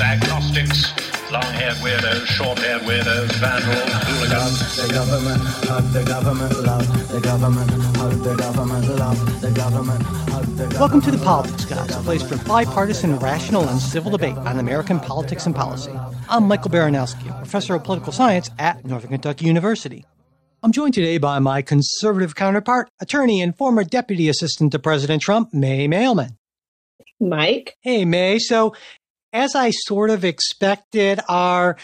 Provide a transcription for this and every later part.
agnostics, long-haired weirdos, short-haired weirdos, vandals, hooligans. The government, hug the government, love the government, hug the government, love the government, hug the government. Welcome to the Politics Guys, a place for bipartisan, rational, and civil debate on American politics and policy. I'm Michael Baranowski, professor of political science at Northern Kentucky University. I'm joined today by my conservative counterpart, attorney and former deputy assistant to President Trump, May Mailman. Mike. Hey, May. So as I sort of expected, our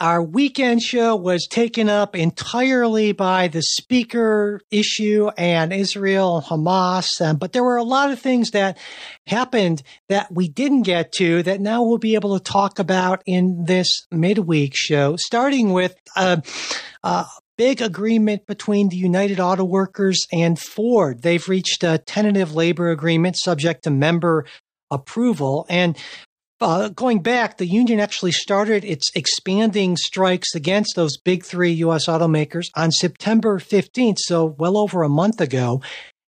our weekend show was taken up entirely by the speaker issue and Israel Hamas. Um, but there were a lot of things that happened that we didn't get to that now we'll be able to talk about in this midweek show, starting with a, a big agreement between the United Auto Workers and Ford. They've reached a tentative labor agreement subject to member approval. And uh, going back, the union actually started its expanding strikes against those big three U.S. automakers on September 15th, so well over a month ago.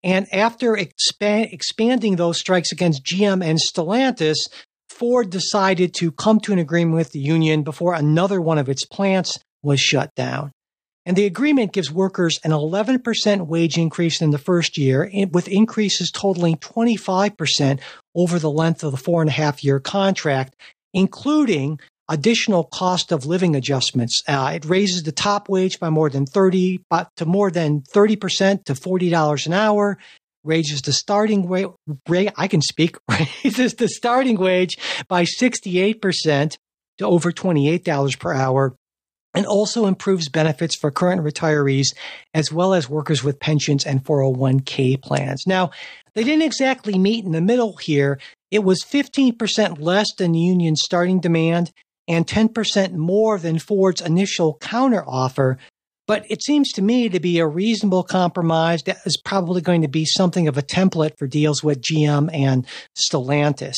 And after expand, expanding those strikes against GM and Stellantis, Ford decided to come to an agreement with the union before another one of its plants was shut down. And the agreement gives workers an 11% wage increase in the first year, with increases totaling 25% over the length of the four and a half year contract, including additional cost of living adjustments. Uh, it raises the top wage by more than 30, but to more than 30% to $40 an hour, raises the starting wage, I can speak, raises the starting wage by 68% to over $28 per hour and also improves benefits for current retirees as well as workers with pensions and 401k plans. Now, they didn't exactly meet in the middle here. It was 15% less than the union's starting demand and 10% more than Ford's initial counteroffer. But it seems to me to be a reasonable compromise that is probably going to be something of a template for deals with GM and Stellantis.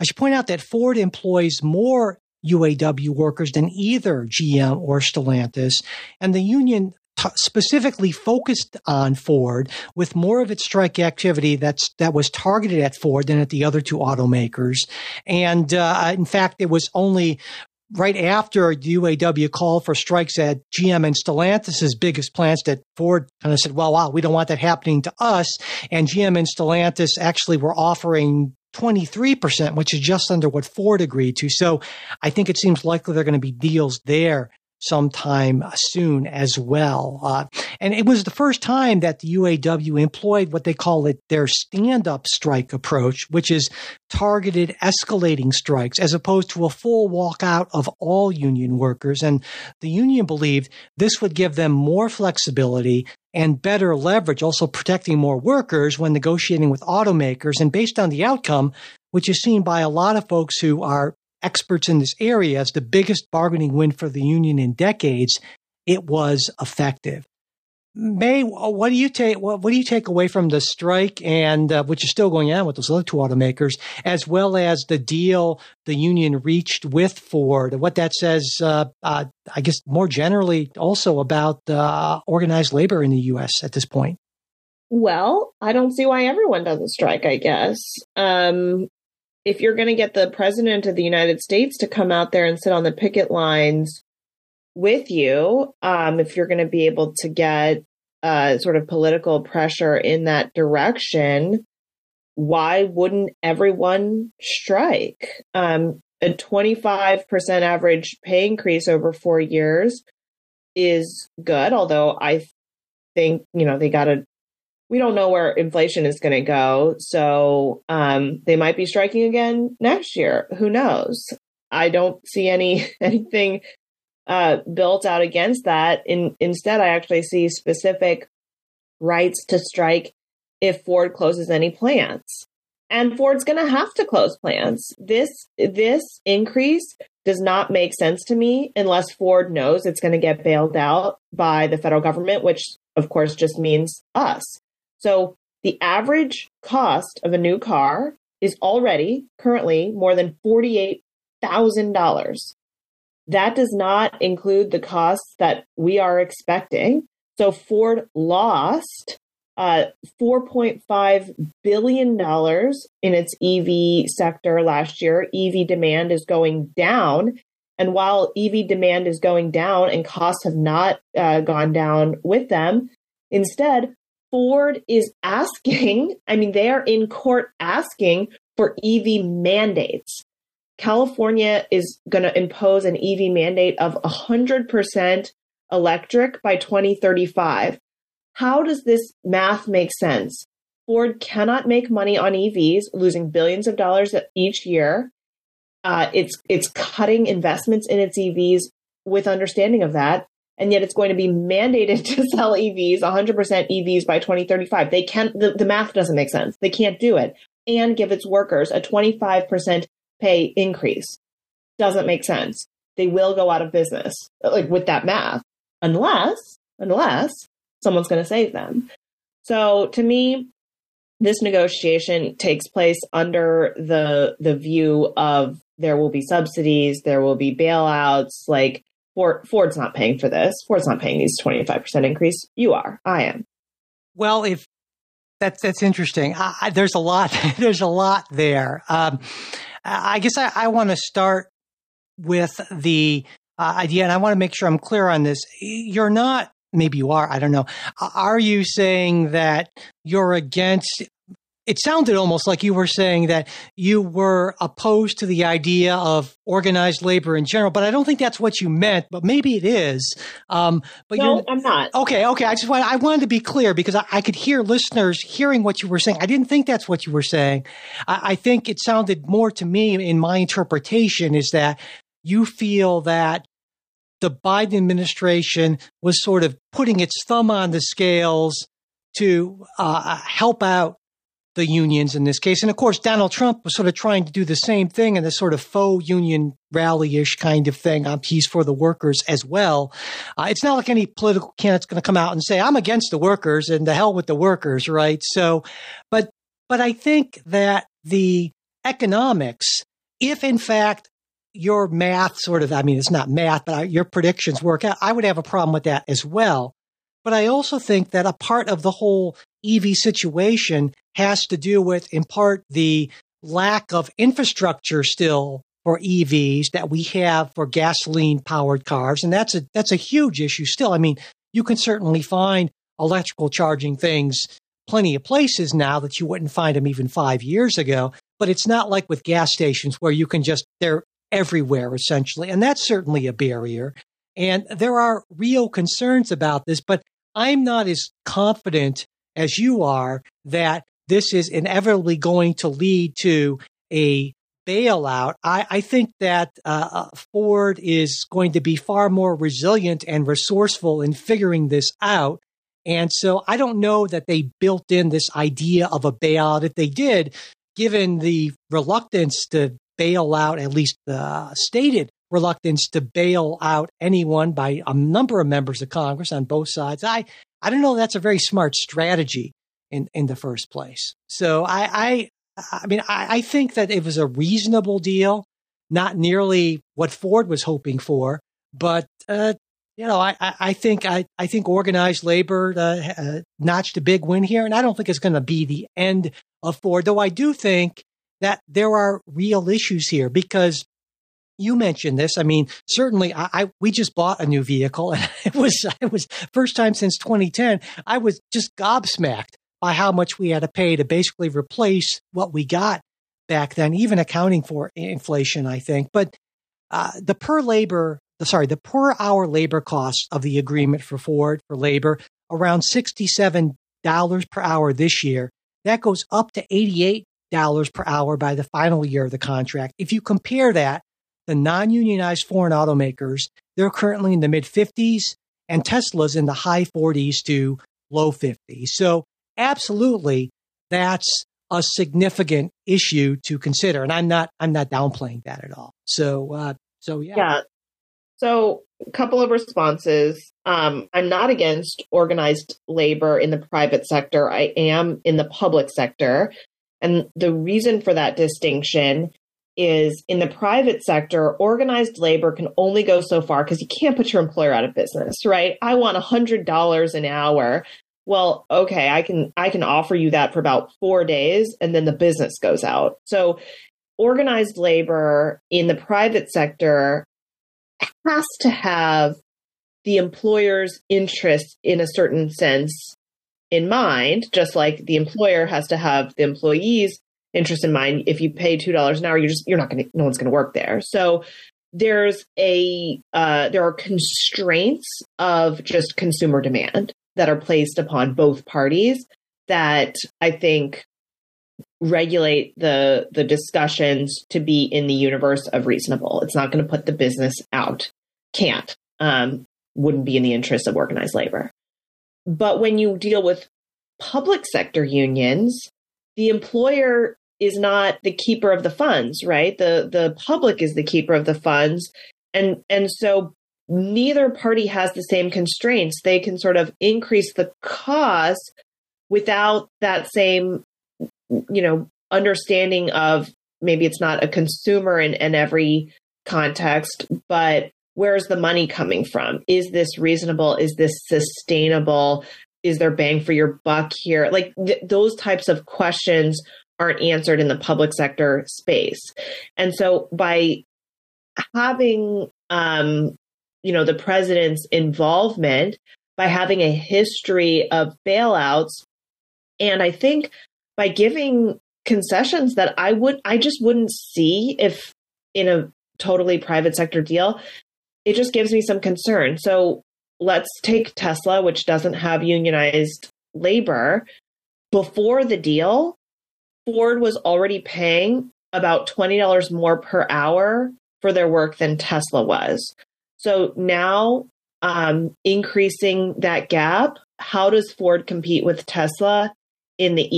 I should point out that Ford employs more UAW workers than either GM or Stellantis. And the union t- specifically focused on Ford with more of its strike activity that's that was targeted at Ford than at the other two automakers. And uh, in fact, it was only right after the UAW called for strikes at GM and Stellantis' biggest plants that Ford kind of said, well, wow, we don't want that happening to us. And GM and Stellantis actually were offering 23%, which is just under what Ford agreed to. So I think it seems likely there are going to be deals there sometime soon as well. Uh, and it was the first time that the UAW employed what they call it their stand up strike approach, which is targeted escalating strikes as opposed to a full walkout of all union workers. And the union believed this would give them more flexibility and better leverage, also protecting more workers when negotiating with automakers. And based on the outcome, which is seen by a lot of folks who are experts in this area as the biggest bargaining win for the union in decades, it was effective. May, what do you take? What, what do you take away from the strike and uh, which is still going on with those other two automakers, as well as the deal the union reached with Ford? What that says, uh, uh, I guess, more generally, also about uh, organized labor in the U.S. at this point. Well, I don't see why everyone doesn't strike. I guess um, if you're going to get the president of the United States to come out there and sit on the picket lines with you, um, if you're going to be able to get uh, sort of political pressure in that direction, why wouldn't everyone strike? Um, a 25% average pay increase over four years is good, although I think, you know, they got to, we don't know where inflation is going to go. So um, they might be striking again next year. Who knows? I don't see any anything uh, built out against that. In, instead, I actually see specific rights to strike if Ford closes any plants. And Ford's going to have to close plants. This this increase does not make sense to me unless Ford knows it's going to get bailed out by the federal government, which of course just means us. So the average cost of a new car is already currently more than $48,000. That does not include the costs that we are expecting. So Ford lost uh, $4.5 billion in its EV sector last year. EV demand is going down. And while EV demand is going down and costs have not uh, gone down with them, instead, Ford is asking, I mean, they are in court asking for EV mandates. California is going to impose an EV mandate of 100% electric by 2035. How does this math make sense? Ford cannot make money on EVs, losing billions of dollars each year. Uh, it's it's cutting investments in its EVs with understanding of that, and yet it's going to be mandated to sell EVs 100% EVs by 2035. They can't. The, the math doesn't make sense. They can't do it, and give its workers a 25% pay increase. Doesn't make sense. They will go out of business, like with that math, unless unless someone's going to save them. So to me, this negotiation takes place under the the view of there will be subsidies, there will be bailouts. Like Ford, Ford's not paying for this. Ford's not paying these twenty five percent increase. You are. I am. Well, if that's that's interesting. I, there's a lot. there's a lot there. Um, I guess I, I want to start with the uh, idea, and I want to make sure I'm clear on this. You're not maybe you are, I don't know. Are you saying that you're against it sounded almost like you were saying that you were opposed to the idea of organized labor in general, but I don't think that's what you meant. But maybe it is. Um, but no, I'm not. Okay, okay. I just want I wanted to be clear because I, I, could hear listeners hearing what you were saying. I didn't think that's what you were saying. I, I think it sounded more to me in my interpretation is that you feel that the Biden administration was sort of putting its thumb on the scales to uh, help out the unions in this case. And of course, Donald Trump was sort of trying to do the same thing in this sort of faux union rally ish kind of thing. Um, he's for the workers as well. Uh, it's not like any political candidate's going to come out and say, I'm against the workers and the hell with the workers, right? So, but, but I think that the economics, if in fact your math sort of, I mean, it's not math, but your predictions work out. I would have a problem with that as well. But I also think that a part of the whole EV situation has to do with, in part, the lack of infrastructure still for EVs that we have for gasoline powered cars. And that's a, that's a huge issue still. I mean, you can certainly find electrical charging things plenty of places now that you wouldn't find them even five years ago. But it's not like with gas stations where you can just, they're everywhere, essentially. And that's certainly a barrier. And there are real concerns about this, but I'm not as confident as you are that this is inevitably going to lead to a bailout. I, I think that uh, uh Ford is going to be far more resilient and resourceful in figuring this out. And so I don't know that they built in this idea of a bailout. If they did, given the reluctance to bail out, at least the stated reluctance to bail out anyone by a number of members of Congress on both sides. I, I don't know that's a very smart strategy in, in the first place. So I, I, I mean, I, I think that it was a reasonable deal, not nearly what Ford was hoping for, but, uh, you know, I, I think I, I think organized labor uh, uh, notched a big win here, and I don't think it's going to be the end of Ford. Though I do think that there are real issues here because you mentioned this. I mean, certainly, I, I, we just bought a new vehicle, and it was it was first time since 2010. I was just gobsmacked by how much we had to pay to basically replace what we got back then, even accounting for inflation, I think. But uh, the per labor, sorry, the per hour labor cost of the agreement for Ford for labor around $67 per hour this year. That goes up to $88 per hour by the final year of the contract. If you compare that, the non unionized foreign automakers, they're currently in the mid 50s and Tesla's in the high 40s to low 50s. So, absolutely, that's a significant issue to consider. And I'm not, I'm not downplaying that at all. So, uh, so yeah. Yeah. So, a couple of responses. Um, I'm not against organized labor in the private sector. I am in the public sector. And the reason for that distinction is in the private sector, organized labor can only go so far because you can't put your employer out of business, right? I want a $100 an hour. Well, okay, I can I can offer you that for about 4 days and then the business goes out. So organized labor in the private sector has to have the employer's interest in a certain sense in mind, just like the employer has to have the employee's interest in mind. If you pay two dollars an hour, you're just you're not to no one's to work there. So there's a uh, there are constraints of just consumer demand that are placed upon both parties that I think regulate the the discussions to be in the universe of reasonable. It's not going to put the business out. Can't. Um, wouldn't be in the interest of organized labor. But when you deal with public sector unions, the employer is not the keeper of the funds, right? The the public is the keeper of the funds. And and so neither party has the same constraints. They can sort of increase the cost without that same you know understanding of maybe it's not a consumer in, in every context, but where's the money coming from? Is this reasonable? Is this sustainable? Is there bang for your buck here? Like th- those types of questions aren't answered in the public sector space. And so by having um, you know the president's involvement by having a history of bailouts and I think by giving concessions that I would I just wouldn't see if in a totally private sector deal it just gives me some concern. So let's take Tesla, which doesn't have unionized labor. Before the deal, Ford was already paying about $20 more per hour for their work than Tesla was. So now, um, increasing that gap, how does Ford compete with Tesla in the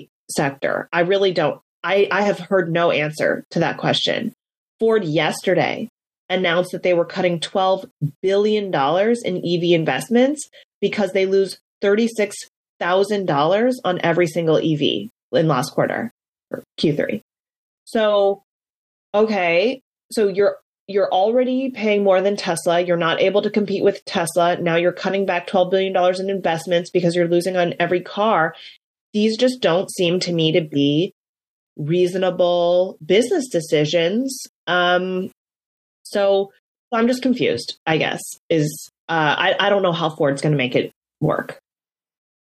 EV sector? I really don't. I, I have heard no answer to that question. Ford yesterday announced that they were cutting $12 billion in EV investments because they lose $36,000 on every single EV in last quarter or Q3. So, okay, so you're you're already paying more than Tesla. You're not able to compete with Tesla. Now you're cutting back $12 billion in investments because you're losing on every car. These just don't seem to me to be reasonable business decisions. Um, so I'm just confused, I guess, is uh, I, I don't know how Ford's going to make it work.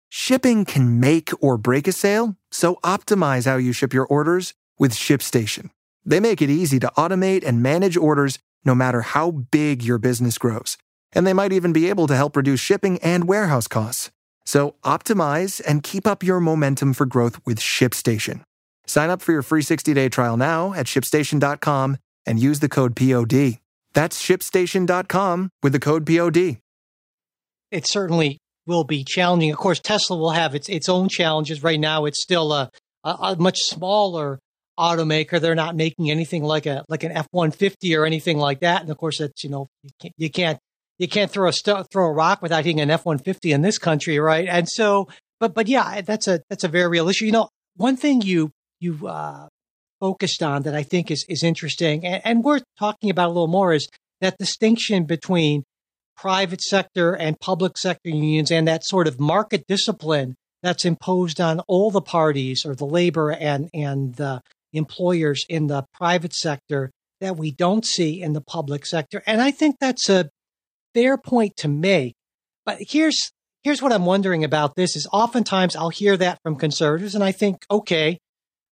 Shipping can make or break a sale, so optimize how you ship your orders with ShipStation. They make it easy to automate and manage orders no matter how big your business grows. And they might even be able to help reduce shipping and warehouse costs. So optimize and keep up your momentum for growth with ShipStation. Sign up for your free 60-day trial now at shipstation.com and use the code POD. That's shipstation.com with the code POD. It certainly will be challenging. Of course, Tesla will have its its own challenges. Right now, it's still a, a, a much smaller automaker. They're not making anything like a like an F one fifty or anything like that. And of course, that's you know you can't you can't, you can't throw a st- throw a rock without hitting an F one fifty in this country, right? And so, but but yeah, that's a that's a very real issue. You know, one thing you you uh, focused on that I think is, is interesting and, and worth talking about a little more is that distinction between private sector and public sector unions and that sort of market discipline that's imposed on all the parties or the labor and, and the employers in the private sector that we don't see in the public sector. And I think that's a fair point to make. But here's here's what I'm wondering about this is oftentimes I'll hear that from conservatives and I think, okay,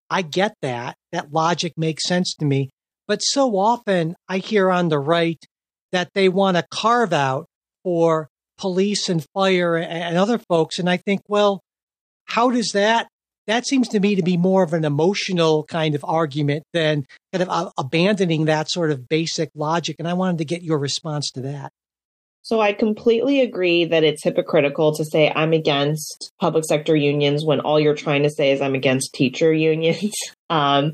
I get that. That logic makes sense to me. But so often I hear on the right that they want to carve out for police and fire and other folks. And I think, well, how does that? That seems to me to be more of an emotional kind of argument than kind of uh, abandoning that sort of basic logic. And I wanted to get your response to that. So I completely agree that it's hypocritical to say I'm against public sector unions when all you're trying to say is I'm against teacher unions. um,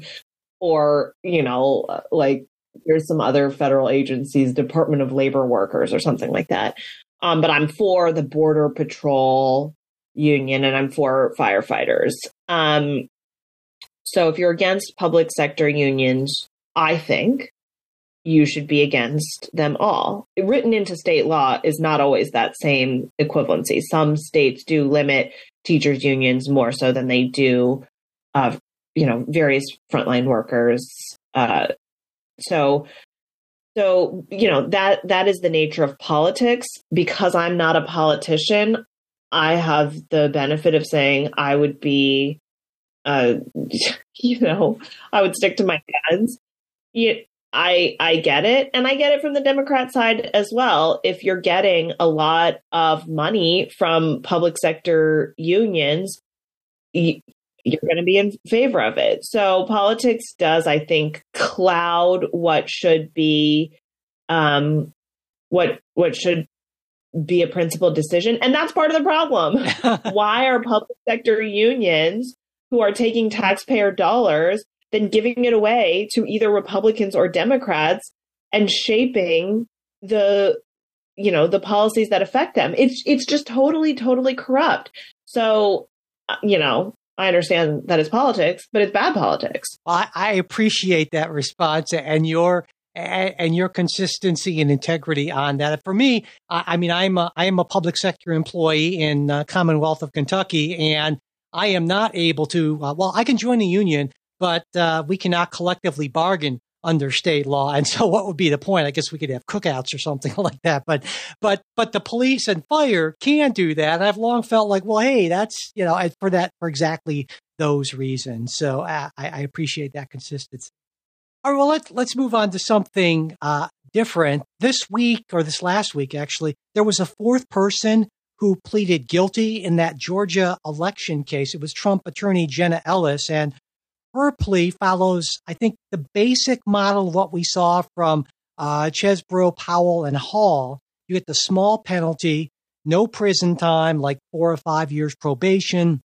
or, you know, like there's some other federal agencies, Department of Labor workers or something like that. Um, but I'm for the Border Patrol union and I'm for firefighters. Um, so if you're against public sector unions, I think you should be against them all. Written into state law is not always that same equivalency. Some states do limit teachers' unions more so than they do, uh, you know, various frontline workers. Uh, so, so you know that that is the nature of politics. Because I'm not a politician, I have the benefit of saying I would be, uh, you know, I would stick to my guns. You, I I get it and I get it from the Democrat side as well. If you're getting a lot of money from public sector unions, you, you're going to be in favor of it. So politics does I think cloud what should be um what what should be a principal decision and that's part of the problem. Why are public sector unions who are taking taxpayer dollars then giving it away to either Republicans or Democrats and shaping the you know the policies that affect them. It's it's just totally totally corrupt. So uh, you know I understand that it's politics, but it's bad politics. I, I appreciate that response and your and your consistency and integrity on that. For me, I, mean, I'm a, I am a public sector employee in uh, Commonwealth of Kentucky, and I am not able to. Uh, well, I can join a union, but uh, we cannot collectively bargain under state law. And so, what would be the point? I guess we could have cookouts or something like that. But, but, but the police and fire can do that. And I've long felt like, well, hey, that's you know, for that for exactly those reasons. So uh, I, I, appreciate that consistency. All right, well, let's let's move on to something uh, different. This week, or this last week, actually, there was a fourth person who pleaded guilty in that Georgia election case. It was Trump attorney Jenna Ellis, and her plea follows, I think, the basic model of what we saw from uh, Chesebro, Powell, and Hall. You get the small penalty, no prison time, like four or five years probation,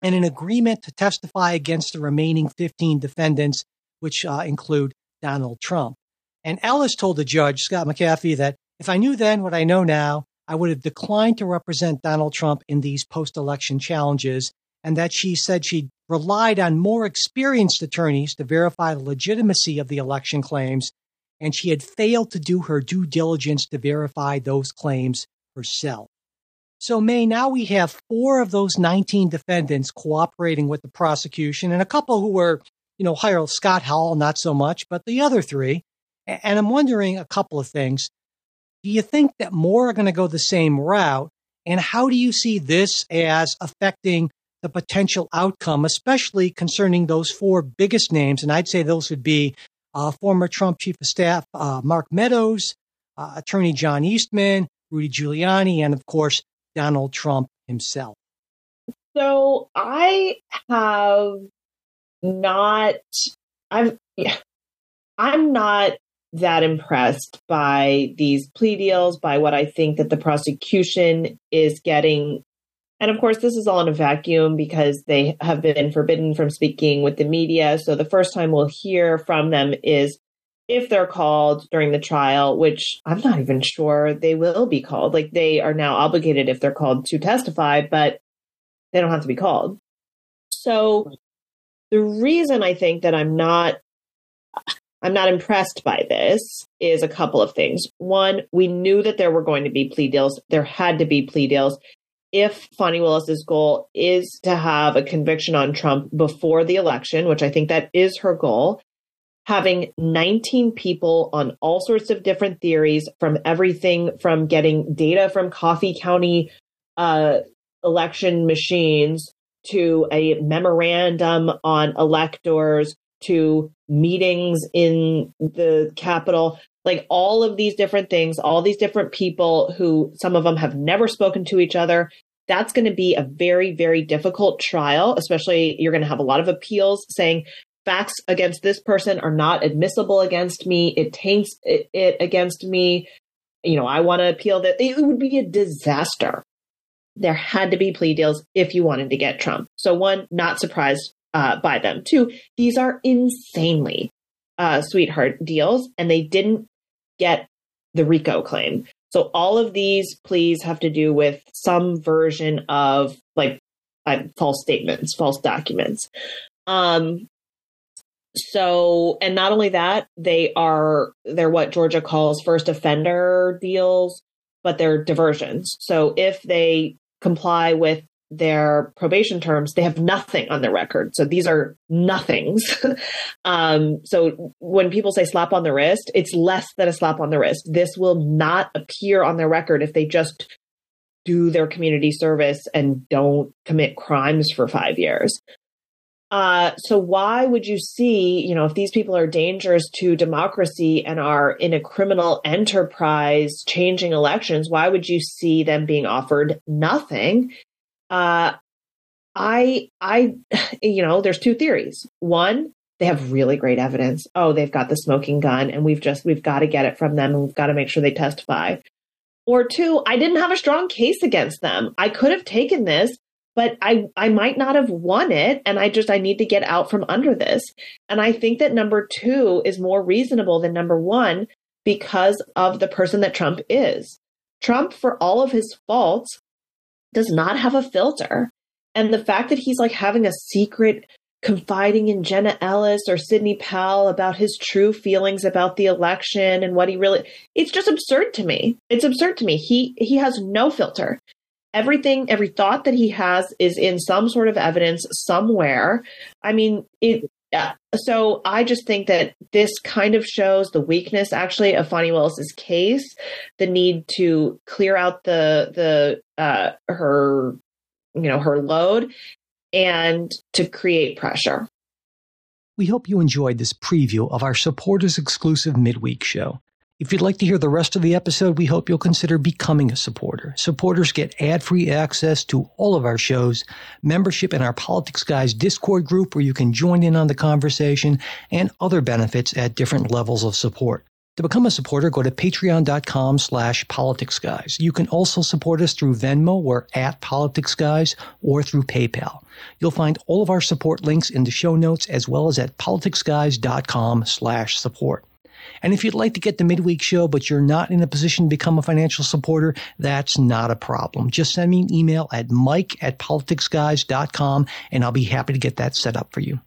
and an agreement to testify against the remaining 15 defendants, which uh, include Donald Trump. And Ellis told the judge, Scott McAfee, that if I knew then what I know now, I would have declined to represent Donald Trump in these post election challenges, and that she said she relied on more experienced attorneys to verify the legitimacy of the election claims, and she had failed to do her due diligence to verify those claims herself. So, May, now we have four of those 19 defendants cooperating with the prosecution, and a couple who were, you know, higher Scott Hall, not so much, but the other three. And I'm wondering a couple of things. Do you think that more are going to go the same route? And how do you see this as affecting the potential outcome, especially concerning those four biggest names. And I'd say those would be uh, former Trump chief of staff uh, Mark Meadows, uh, attorney John Eastman, Rudy Giuliani, and of course, Donald Trump himself. So I have not, I'm, I'm not that impressed by these plea deals, by what I think that the prosecution is getting and of course, this is all in a vacuum because they have been forbidden from speaking with the media. So the first time we'll hear from them is if they're called during the trial, which I'm not even sure they will be called. Like they are now obligated if they're called to testify, but they don't have to be called. So the reason I think that I'm not I'm not impressed by this is a couple of things. One, we knew that there were going to be plea deals. There had to be plea deals if Fani Willis's goal is to have a conviction on Trump before the election, which I think that is her goal, having 19 people on all sorts of different theories from everything from getting data from Coffee County uh, election machines to a memorandum on electors to meetings in the Capitol, like all of these different things, all these different people who some of them have never spoken to each other. That's going to be a very, very difficult trial, especially you're going to have a lot of appeals saying facts against this person are not admissible against me. It taints it, it against me. You know, I want to appeal that. It would be a disaster. There had to be plea deals if you wanted to get Trump. So, one, not surprised uh, by them. Two, these are insanely uh, sweetheart deals, and they didn't get the RICO claim. So all of these pleas have to do with some version of like uh, false statements, false documents. Um, so, and not only that, they are they're what Georgia calls first offender deals, but they're diversions. So if they comply with their probation terms, they have nothing on their record. So these are nothings. um, so when people say slap on the wrist, it's less than a slap on the wrist. This will not appear on their record if they just do their community service and don't commit crimes for five years. Uh, so why would you see, you know, if these people are dangerous to democracy and are in a criminal enterprise changing elections, why would you see them being offered nothing uh, I, I, you know, there's two theories. One, they have really great evidence. Oh, they've got the smoking gun and we've just, we've got to get it from them and we've got to make sure they testify. Or two, I didn't have a strong case against them. I could have taken this, but I, I might not have won it. And I just, I need to get out from under this. And I think that number two is more reasonable than number one because of the person that Trump is. Trump, for all of his faults, does not have a filter. And the fact that he's like having a secret confiding in Jenna Ellis or Sidney Powell about his true feelings about the election and what he really it's just absurd to me. It's absurd to me. He he has no filter. Everything every thought that he has is in some sort of evidence somewhere. I mean, it yeah. So I just think that this kind of shows the weakness actually of Fani Willis's case, the need to clear out the the uh, her you know her load and to create pressure. We hope you enjoyed this preview of our supporters exclusive midweek show. If you'd like to hear the rest of the episode, we hope you'll consider becoming a supporter. Supporters get ad free access to all of our shows, membership in our Politics Guys Discord group where you can join in on the conversation, and other benefits at different levels of support. To become a supporter, go to patreon.com slash politicsguys. You can also support us through Venmo or at politicsguys or through PayPal. You'll find all of our support links in the show notes as well as at politicsguys.com slash support. And if you'd like to get the midweek show, but you're not in a position to become a financial supporter, that's not a problem. Just send me an email at mike at politicsguys.com and I'll be happy to get that set up for you.